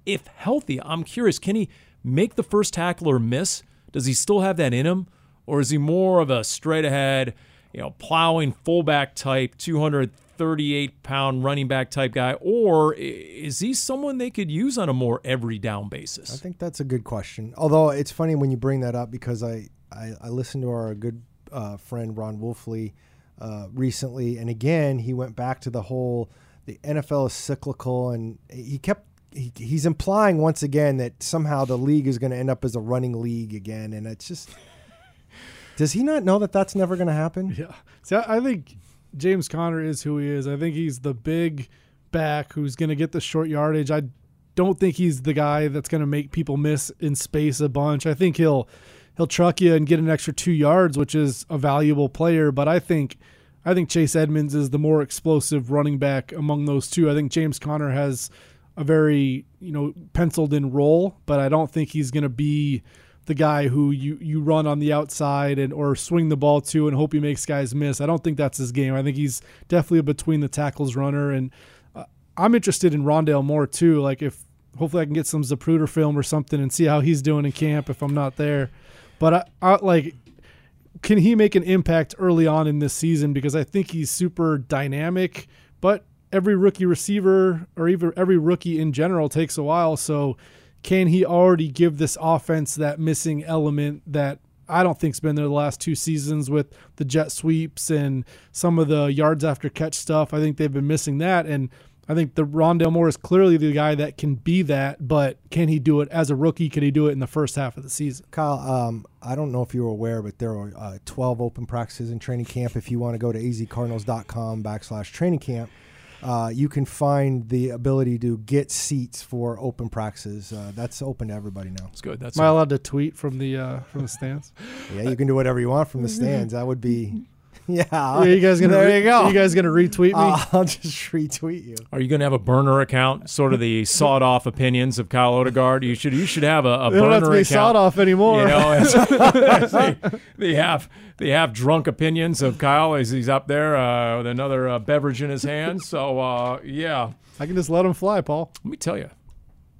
if healthy, I'm curious, can he make the first tackle or miss? Does he still have that in him, or is he more of a straight ahead, you know, plowing fullback type, 238 pound running back type guy, or is he someone they could use on a more every down basis? I think that's a good question. Although it's funny when you bring that up because I I, I listened to our good uh, friend Ron Wolfley uh, recently, and again he went back to the whole the NFL is cyclical, and he kept he, he's implying once again that somehow the league is going to end up as a running league again, and it's just. Does he not know that that's never going to happen? Yeah. See, I think James Conner is who he is. I think he's the big back who's going to get the short yardage. I don't think he's the guy that's going to make people miss in space a bunch. I think he'll he'll truck you and get an extra two yards, which is a valuable player. But I think I think Chase Edmonds is the more explosive running back among those two. I think James Conner has a very you know penciled in role, but I don't think he's going to be the guy who you you run on the outside and or swing the ball to and hope he makes guys miss. I don't think that's his game. I think he's definitely a between the tackles runner, and uh, I'm interested in Rondale Moore too. Like if hopefully I can get some Zapruder film or something and see how he's doing in camp if I'm not there. But I, I like can he make an impact early on in this season? Because I think he's super dynamic, but every rookie receiver or even every rookie in general takes a while, so can he already give this offense that missing element that I don't think's been there the last two seasons with the jet sweeps and some of the yards after catch stuff. I think they've been missing that. And I think the Rondale Moore is clearly the guy that can be that, but can he do it as a rookie? Can he do it in the first half of the season? Kyle, um, I don't know if you were aware, but there are uh, 12 open practices in training camp. If you want to go to azcardinals.com backslash training camp, uh, you can find the ability to get seats for open practices. Uh, that's open to everybody now. That's good. That's Am I allowed to tweet from the uh, from the stands? yeah, you can do whatever you want from the stands. That would be yeah, yeah, you guys gonna there re- you go. Are You guys gonna retweet me? Uh, I'll just retweet you. Are you going to have a burner account, sort of the sawed-off opinions of Kyle Odegard? You should you should have a, a they don't have to be account. sawed off anymore. You know, as, as the, the half the half drunk opinions of Kyle as he's up there uh, with another uh, beverage in his hand. So uh, yeah, I can just let him fly, Paul. let me tell you,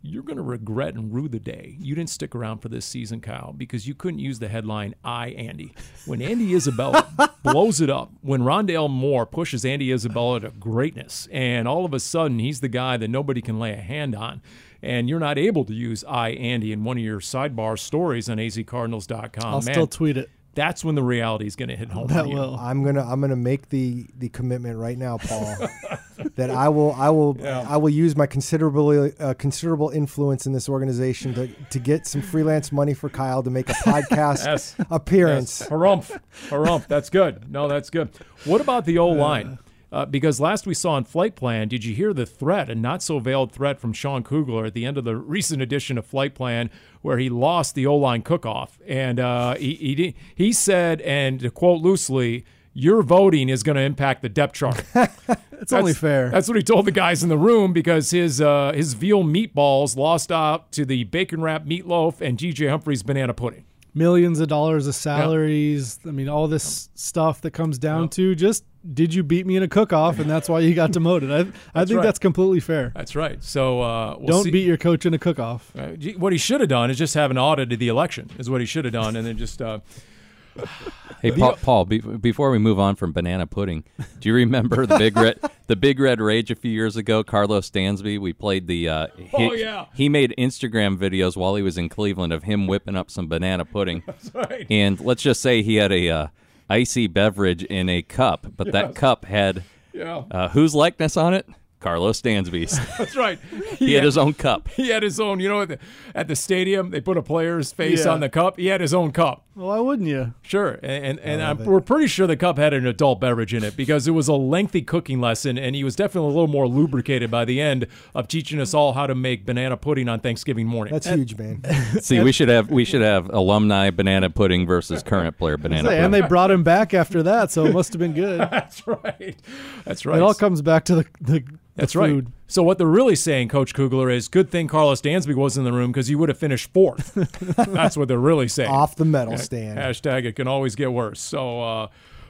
you're going to regret and rue the day you didn't stick around for this season, Kyle, because you couldn't use the headline "I Andy" when Andy Isabella blows it up. When Rondale Moore pushes Andy Isabella to greatness, and all of a sudden he's the guy that nobody can lay a hand on. And you're not able to use I Andy in one of your sidebar stories on azcardinals.com. I'll Man, still tweet it. That's when the reality is going to hit home. That will. I'm gonna I'm gonna make the the commitment right now, Paul, that I will I will Yeah. I will use my considerable uh, considerable influence in this organization to to get some freelance money for Kyle to make a podcast Yes. appearance. Yes. Harumph. Harumph. That's good. No, that's good. What about the O line? Uh, because last we saw in Flight Plan, did you hear the threat, a not so veiled threat from Sean Kugler at the end of the recent edition of Flight Plan, where he lost the O line cook off? And uh, he, he, he said, and to quote loosely, your voting is going to impact the depth chart. It's only fair. That's what he told the guys in the room because his uh, his veal meatballs lost out to the bacon wrap meatloaf and DJ Humphries banana pudding. Millions of dollars of salaries. I mean, all this stuff that comes down to just did you beat me in a cook off, and that's why you got demoted. I I think right. that's completely fair. That's right. So uh, we'll Don't see. beat your coach in a cook off. Uh, what he should have done is just have an audit of the election. Is what he should have done, and then just uh, Hey, Paul, Paul be, before we move on from banana pudding, do you remember the big red the big red rage a few years ago? Karlos Dansby, we played the. Uh, he, Oh, yeah. He made Instagram videos while he was in Cleveland of him whipping up some banana pudding, right. and let's just say he had a uh, icy beverage in a cup, but that cup had yeah. uh, whose likeness on it? Karlos Dansby's. That's right. he had his own cup. He had his own. You know, at the, at the stadium, they put a player's face Yeah. on the cup. He had his own cup. Well, why wouldn't you? Sure, and and, and I'm, we're pretty sure the cup had an adult beverage in it because it was a lengthy cooking lesson, and he was definitely a little more lubricated by the end of teaching us all how to make banana pudding on Thanksgiving morning. That's huge, man. See, we should have we should have alumni banana pudding versus current player banana Say, pudding. and they brought him back after that, so it must have been good. That's right. That's right. It all comes back to the the, That's the right. So what they're really saying, Coach Kugler, is good thing Karlos Dansby was in the room because he would have finished fourth. That's what they're really saying. Off the medal stand. Hashtag it can always get worse. So, uh,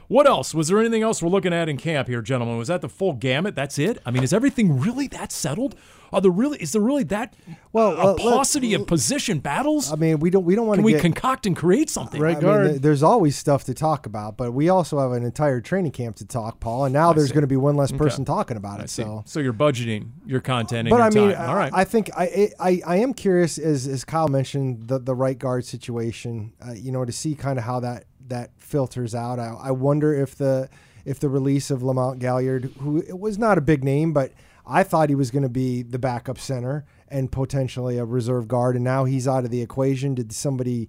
what else? Was there anything else we're looking at in camp here, gentlemen? Was that the full gamut? That's it? I mean, is everything really that settled? Are there really is there really that Well, a uh, paucity of position battles? I mean, we don't we don't want to we get. concoct and create something? Right I mean, guard. th- there's always stuff to talk about, but we also have an entire training camp to talk, Paul. And now there's going to be one less person talking about I it. see. So, So you're budgeting your content and but your I mean, time. All right. I, I think I, I I am curious, as as Kyle mentioned, the the right guard situation. Uh, you know, to see kind of how that that filters out. I, I wonder if the if the release of Lamont Gaillard, who it was not a big name, but I thought he was going to be the backup center and potentially a reserve guard, and now he's out of the equation. Did somebody?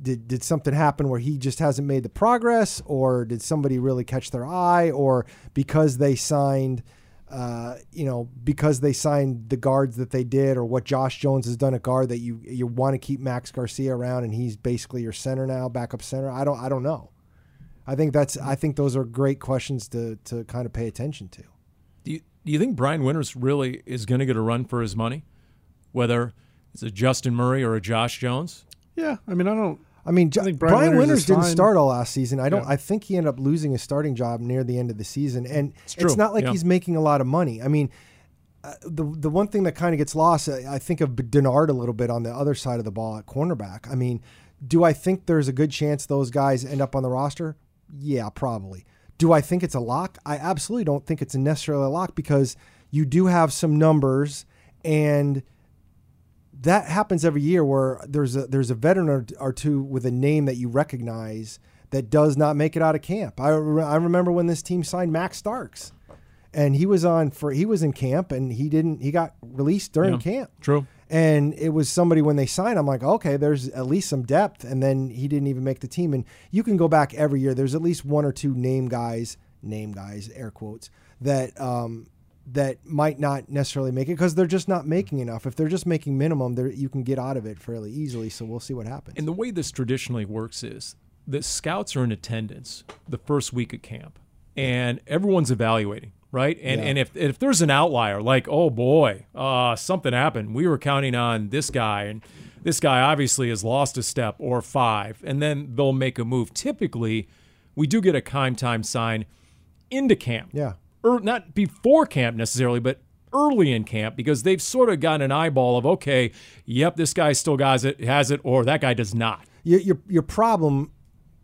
Did, did something happen where he just hasn't made the progress, or did somebody really catch their eye, or because they signed uh, you know, because they signed the guards that they did, or what Josh Jones has done at guard, that you you want to keep Max Garcia around, and he's basically your center now, backup center. I don't I don't know. I think that's I think those are great questions to to kind of pay attention to. Do you, think Brian Winters really is going to get a run for his money? Whether it's a Justin Murray or a Josh Jones? Yeah, I mean, I don't. I mean, Jo- think Brian Brian, Winters Winters, didn't fine. start all last season. I don't. Yeah. I think he ended up losing his starting job near the end of the season, and it's, true. not like Yeah. he's making a lot of money. I mean, uh, the the one thing that kind of gets lost, I, I think of Denard a little bit on the other side of the ball at cornerback. I mean, do I think there's a good chance those guys end up on the roster? Yeah, probably. Do I think it's a lock? I absolutely don't think it's necessarily a lock because you do have some numbers and that happens every year where there's a there's a veteran or, or two with a name that you recognize that does not make it out of camp. I, re- I remember when this team signed Max Starks, and he was on for he was in camp and he didn't he got released during Yeah. camp. True. And it was somebody when they signed, I'm like, okay, there's at least some depth. And then he didn't even make the team. And you can go back every year. There's at least one or two name guys, name guys, air quotes, that um, that might not necessarily make it because they're just not making enough. If they're just making minimum, you can get out of it fairly easily. So we'll see what happens. And the way this traditionally works is the scouts are in attendance the first week of camp, and everyone's evaluating, right? And Yeah. and if if there's an outlier, like oh boy, uh, something happened, we were counting on this guy, and this guy obviously has lost a step or five, and then they'll make a move. Typically, we do get a time time sign into camp yeah. or not before camp necessarily, but early in camp because they've sort of got an eyeball of okay, yep, this guy still has it, has it, or that guy does not. your your your problem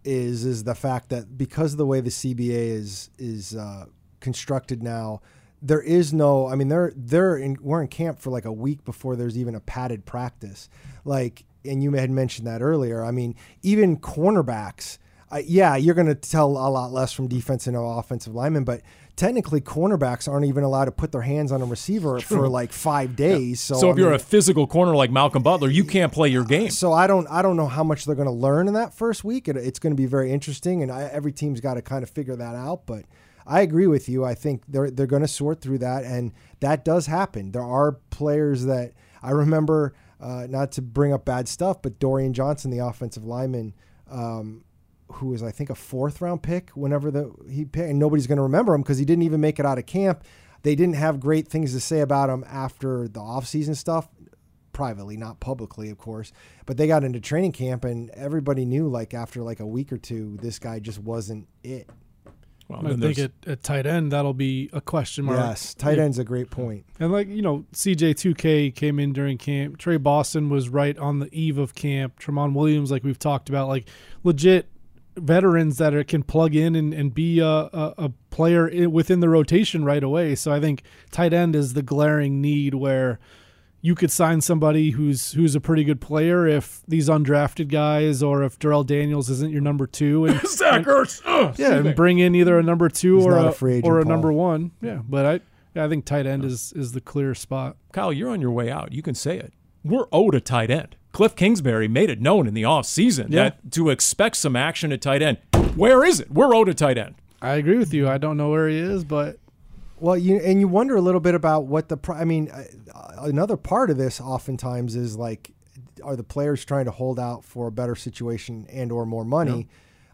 is is the fact that because of the way the CBA is is uh, constructed now, there is no. I mean, they're they're in we're in camp for like a week before there's even a padded practice. Like, and you had mentioned that earlier. I mean, even cornerbacks. Uh, yeah, you're going to tell a lot less from defensive and offensive linemen, but technically, cornerbacks aren't even allowed to put their hands on a receiver for like five days. So, So I if you're mean- a physical corner like Malcolm Butler, you can't play your game. so I don't I don't know how much they're going to learn in that first week. It, it's going to be very interesting, and I, every team's got to kind of figure that out. But I agree with you. I think they're they're going to sort through that, and that does happen. There are players that I remember. Uh, not to bring up bad stuff, but Dorian Johnson, the offensive lineman, um, who was I think a fourth round pick whenever the he picked, and nobody's going to remember him because he didn't even make it out of camp. They didn't have great things to say about him after the offseason stuff privately, not publicly, of course. But they got into training camp, and everybody knew, like after like a week or two, this guy just wasn't it. Well, I think at, at tight end that'll be a question mark. Yes, tight end's a great point. And like you know, CJ2K came in during camp. Tre Boston was right on the eve of camp. Tremont Williams, like we've talked about, like legit veterans that are, can plug in and, and be a, a, a player within the rotation right away. So I think tight end is the glaring need where you could sign somebody who's who's a pretty good player if these undrafted guys or if Darrell Daniels isn't your number two and Zach Ertz. Ugh, yeah, and bring in either a number two He's or a, a free agent, or a Paul. number one. Yeah, but I Yeah, I think tight end is is the clear spot. Kyle, you're on your way out. You can say it. We're owed a tight end. Kliff Kingsbury made it known in the offseason Yeah. that to expect some action at tight end. Where is it? We're owed a tight end. I agree with you. I don't know where he is, but Well, you and you wonder a little bit about what the. pri- I mean, uh, another part of this oftentimes is like, are the players trying to hold out for a better situation and or more money?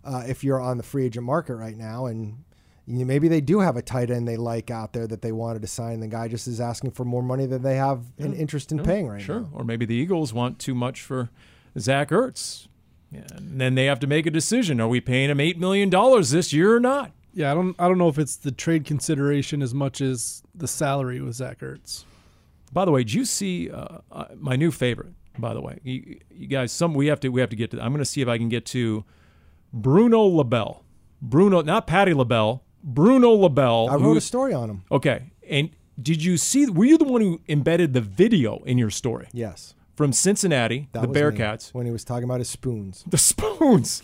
Uh, if you're on the free agent market right now, and you know, maybe they do have a tight end they like out there that they wanted to sign, the guy just is asking for more money than they have an interest in paying right Sure. now. Or maybe the Eagles want too much for Zach Ertz. Yeah, and then they have to make a decision. Are we paying him $8 million this year or not? Yeah, I don't I don't know if it's the trade consideration as much as the salary with Zach Ertz. By the way, did you see uh, uh, my new favorite? By the way, you, you guys, some we have to we have to get to. I'm going to see if I can get to Bruno LaBelle. Bruno, not Patti LaBelle. Bruno LaBelle. I who- wrote a story on him. Okay, and did you see? Were you the one who embedded the video in your story Yes, from Cincinnati, that the was me, Bearcats, when he was talking about his spoons. the spoons?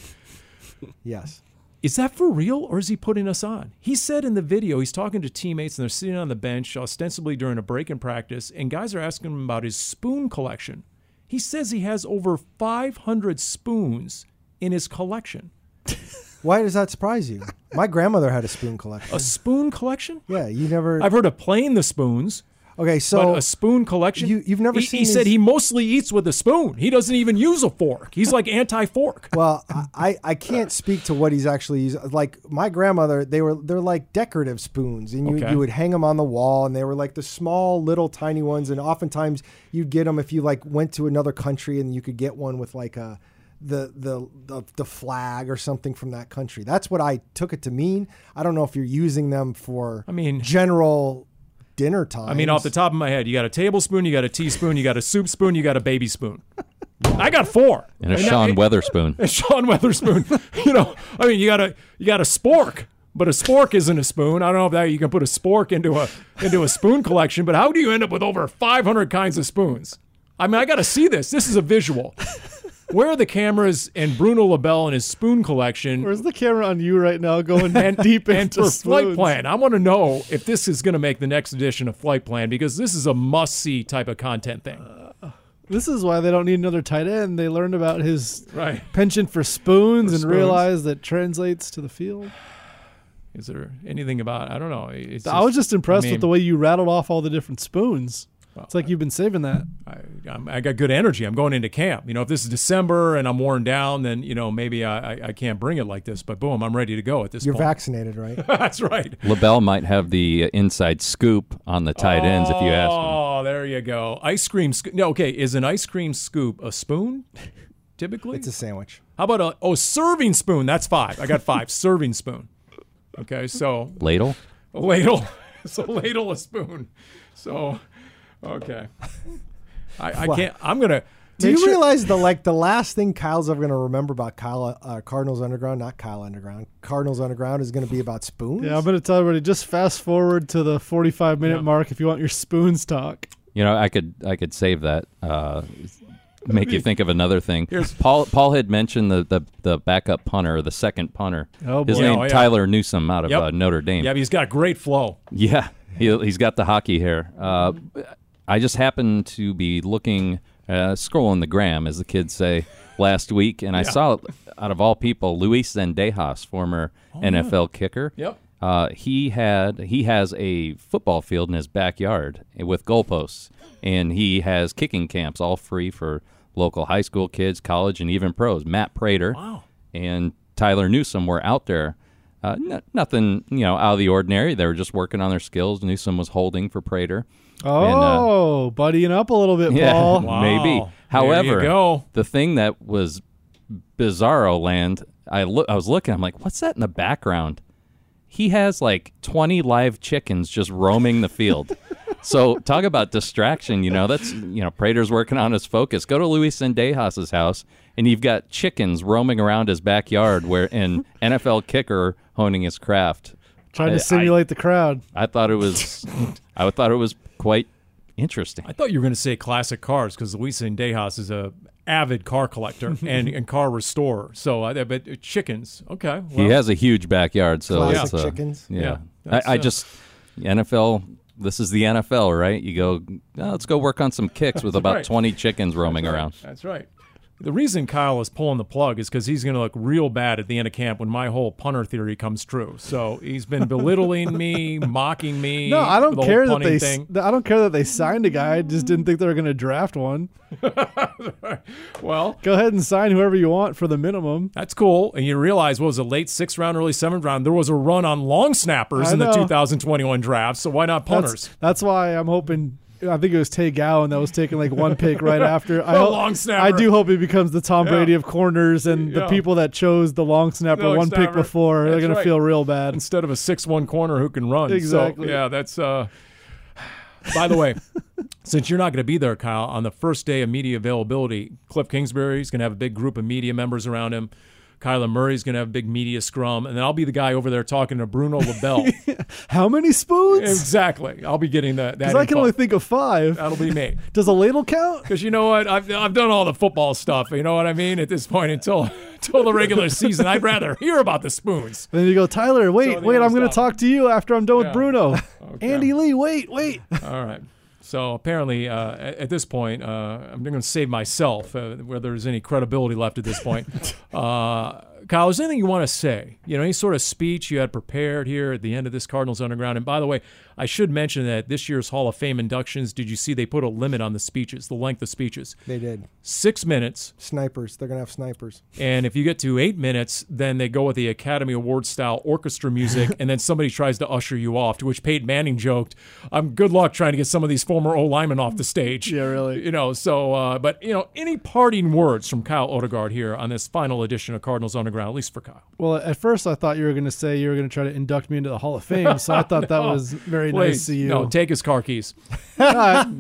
Yes. Is that for real or is he putting us on? He said in the video he's talking to teammates and they're sitting on the bench, ostensibly during a break in practice, and guys are asking him about his spoon collection. He says he has over 500 spoons in his collection. Why does that surprise you? My grandmother had a spoon collection. A spoon collection? Yeah, you never. I've heard of playing the spoons, okay, so but a spoon collection? you- you've never he, seen He said he mostly eats with a spoon. He doesn't even use a fork. He's like anti-fork. Well, I, I can't speak to what he's actually using. Like my grandmother, they were they're like decorative spoons, and you, Okay. you would hang them on the wall, and they were like the small little tiny ones. And oftentimes you'd get them if you like went to another country, and you could get one with like a the the the, the flag or something from that country. That's what I took it to mean. I don't know if you're using them for I mean- general dinner time. I mean, off the top of my head, you got a tablespoon, you got a teaspoon, you got a soup spoon, you got a baby spoon. I got four. And a that- Sean Weatherspoon. and Sean Weatherspoon. you know, I mean, you got a you got a spork, but a spork isn't a spoon. I don't know if that you can put a spork into a into a spoon collection, but how do you end up with over 500 kinds of spoons? I mean, I got to see this. This is a visual. Where are the cameras and Bruno LaBelle and his spoon collection? Where's the camera on you right now going and deep and into for flight plan, I want to know if this is going to make the next edition of Flight Plan because this is a must see type of content thing. Uh, this is why they don't need another tight end. They learned about his Right. penchant for spoons For and spoons. realized that translates to the field. Is there anything about I don't know. It's I was just impressed I mean, with the way you rattled off all the different spoons. It's like you've been saving that. I, I'm, I got good energy. I'm going into camp. You know, if this is December and I'm worn down, then you know maybe I, I, I can't bring it like this. But boom, I'm ready to go at this you're point. vaccinated, right? That's right. LaBelle might have the uh, inside scoop on the tight ends if you ask him. Oh, there you go. Ice cream. Sco- no, okay. Is an ice cream scoop a spoon? Typically, it's a sandwich. How about a oh serving spoon? That's five. I got five. serving spoon. Okay, so Ladle? a ladle. so ladle a spoon. So okay. I, I can't. I'm gonna. Do make you sure- realize the like the last thing Kyle's ever going to remember about Kyle uh, Cardinals Underground, not Kyle Underground, Cardinals Underground is going to be about spoons? Yeah, I'm going to tell everybody just fast forward to the 45 minute Yeah. mark if you want your spoons talk. You know, I could I could save that. Uh, make you think of another thing. Here's- Paul Paul had mentioned the, the, the backup punter, the second punter. Oh, His boy. name Oh, yeah. Tyler Newsome out of Yep. uh, Notre Dame. Yeah, but he's got great flow. Yeah, he, he's got the hockey hair. Uh, I just happened to be looking, uh, scrolling the gram, as the kids say, last week, and I saw, out of all people, Luis Zendejas, former NFL kicker. Yep. Uh, he had he has a football field in his backyard with goalposts, and he has kicking camps all free for local high school kids, college, and even pros. Matt Prater Wow. and Tyler Newsome were out there. Uh, n- nothing, you know, out of the ordinary. They were just working on their skills. Newsome was holding for Prater. Uh, oh, buddying up a little bit, Yeah, Paul. Wow. maybe. However, go. the thing that was bizarro land, I look, I was looking. I'm like, what's that in the background? He has like 20 live chickens just roaming the field. so talk about distraction. You know, that's you know, Prater's working on his focus. Go to Luis Zendejas's house, and you've got chickens roaming around his backyard, where an NFL kicker honing his craft. Trying I- to simulate the crowd. I thought it was, I thought it was quite interesting. I thought you were going to say classic cars because Luis Dejas is a avid car collector and, and car restorer. So, I but chickens, okay. Well, he has a huge backyard, so Classic it's, uh, chickens. Yeah, Yeah, I, I uh, just NFL This is the NFL, right? You go, "Oh, let's go work on some kicks with about right. 20 chickens roaming around. That's right. The reason Kyle is pulling the plug is because he's going to look real bad at the end of camp when my whole punter theory comes true. So he's been belittling me, mocking me. No, I don't care that they. Thing. I don't care that they signed a guy. I just didn't think they were going to draft one. Well, Go ahead and sign whoever you want for the minimum. that's cool. And you realize what was a late sixth round, early seventh round? There was a run on long snappers in the 2021 draft. So why not punters? That's, that's why I'm hoping. I think it was Tay Gowan that was taking like one pick right after. I hope- long snapper. I do hope he becomes the Tom Yeah. Brady of corners, and the people that chose the long snapper Long one pick snapper. before, they're gonna right. feel real bad. Instead of a six-one corner who can run. Exactly. So, yeah, that's. Uh, by the way, since you're not going to be there, Kyle, on the first day of media availability, Kliff Kingsbury is going to have a big group of media members around him. Kyler Murray's going to have a big media scrum, and then I'll be the guy over there talking to Bruno LaBelle. How many spoons? exactly. I'll be getting that. that Because I can only think of five. That'll be me. Does a ladle count? Because you know what, I've, I've done all the football stuff. You know what I mean? At this point, until until the regular season, I'd rather hear about the spoons. Then you go, Tyler. Wait, the wait. I'm going to talk to you after I'm done Yeah. with Bruno. Okay. Andy Lee. Wait, wait. All right. So apparently, uh, at, at this point, uh, I'm going to save myself, uh, whether there's any credibility left at this point. Kyle, is there anything you want to say? You know, any sort of speech you had prepared here at the end of this Cardinals Underground? And by the way, I should mention that this year's Hall of Fame inductions, did you see they put a limit on the speeches, the length of speeches? They did. Six minutes. Snipers. They're gonna have snipers. And if you get to eight minutes, then they go with the Academy Award style orchestra music, and then somebody tries to usher you off. To which Peyton Manning joked, "I'm good luck trying to get some of these former O linemen off the stage." Yeah, really. You know. So, uh, but you know, any parting words from Kyle Odegard here on this final edition of Cardinals Underground, at least for Kyle. Well, at first I thought you were going to say you were going to try to induct me into the Hall of Fame, so I thought that was very nice Please, of you. no, take his car keys. I,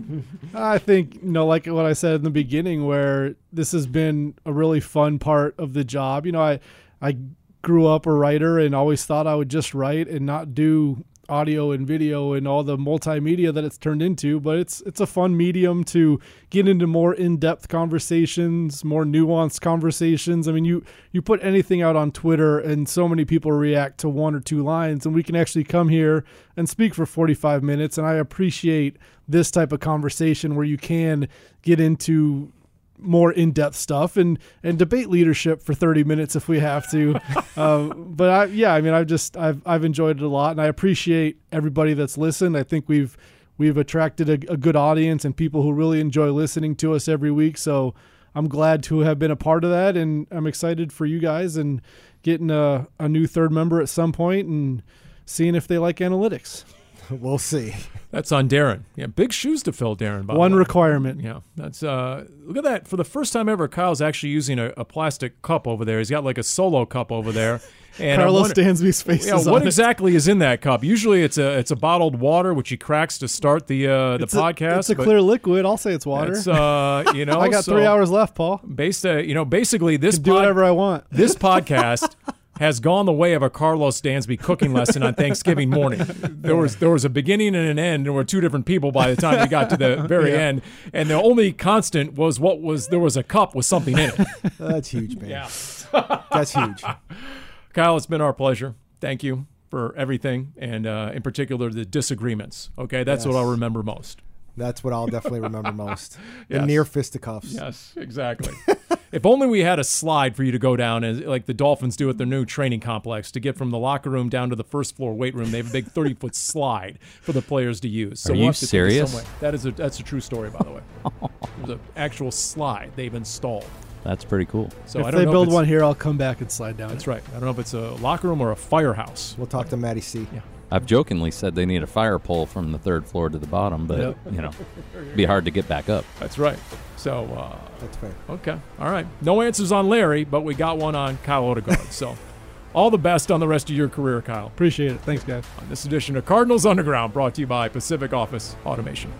I think you know, like what I said in the beginning, where this has been a really fun part of the job. You know, I I grew up a writer and always thought I would just write and not do audio and video and all the multimedia that it's turned into but it's it's a fun medium to get into more in-depth conversations more nuanced conversations. I mean you you put anything out on twitter and so many people react to one or two lines and we can actually come here and speak for 45 minutes and i appreciate this type of conversation where you can get into more in-depth stuff and and debate leadership for 30 minutes if we have to. Um, but I, yeah i mean i've just I've, I've enjoyed it a lot and i appreciate everybody that's listened. I think we've we've attracted a, a good audience and people who really enjoy listening to us every week. So i'm glad to have been a part of that and i'm excited for you guys and getting a, a new third member at some point and seeing if they like analytics We'll see. That's on Darren. Yeah, big shoes to fill, Darren. By one way. requirement Yeah, that's uh look at that. For the first time ever, Kyle's actually using a, a plastic cup over there. He's got like a solo cup over there. And karlos dansby's face Yeah, what exactly is in that cup? Usually it's a it's a bottled water which he cracks to start the uh the it's a, podcast. it's a clear liquid i'll say it's water It's uh you know i got so three hours left paul Based uh, you know basically this do pod- whatever i want this podcast has gone the way of a Karlos Dansby cooking lesson on Thanksgiving morning. There was there was a beginning and an end. There were two different people by the time we got to the very end, and the only constant was what was there was a cup with something in it. That's huge, man. Yeah. That's huge. Kyle, it's been our pleasure. Thank you for everything, and uh, in particular the disagreements. Okay, that's what I'll remember most. That's what I'll definitely remember most. The Yes. near fisticuffs. Yes, exactly. if only we had a slide for you to go down, as like the Dolphins do at their new training complex, to get from the locker room down to the first floor weight room. They have a big thirty foot slide for the players to use. So Are we'll you have to take it serious? That is a that's a true story, by the way. There's an actual slide they've installed. That's pretty cool. So if I don't they know build if one here, I'll come back and slide down. That's it. right. I don't know if it's a locker room or a firehouse. We'll talk to Maddie C. I've jokingly said they need a fire pole from the third floor to the bottom, but Yep. you know, be hard to get back up. That's right. So uh, That's fair. Okay. All right. No answers on Larry, but we got one on Kyle Odegard. so all the best on the rest of your career, Kyle. Appreciate it. Thanks, guys. On this edition of Cardinals Underground, brought to you by Pacific Office Automation.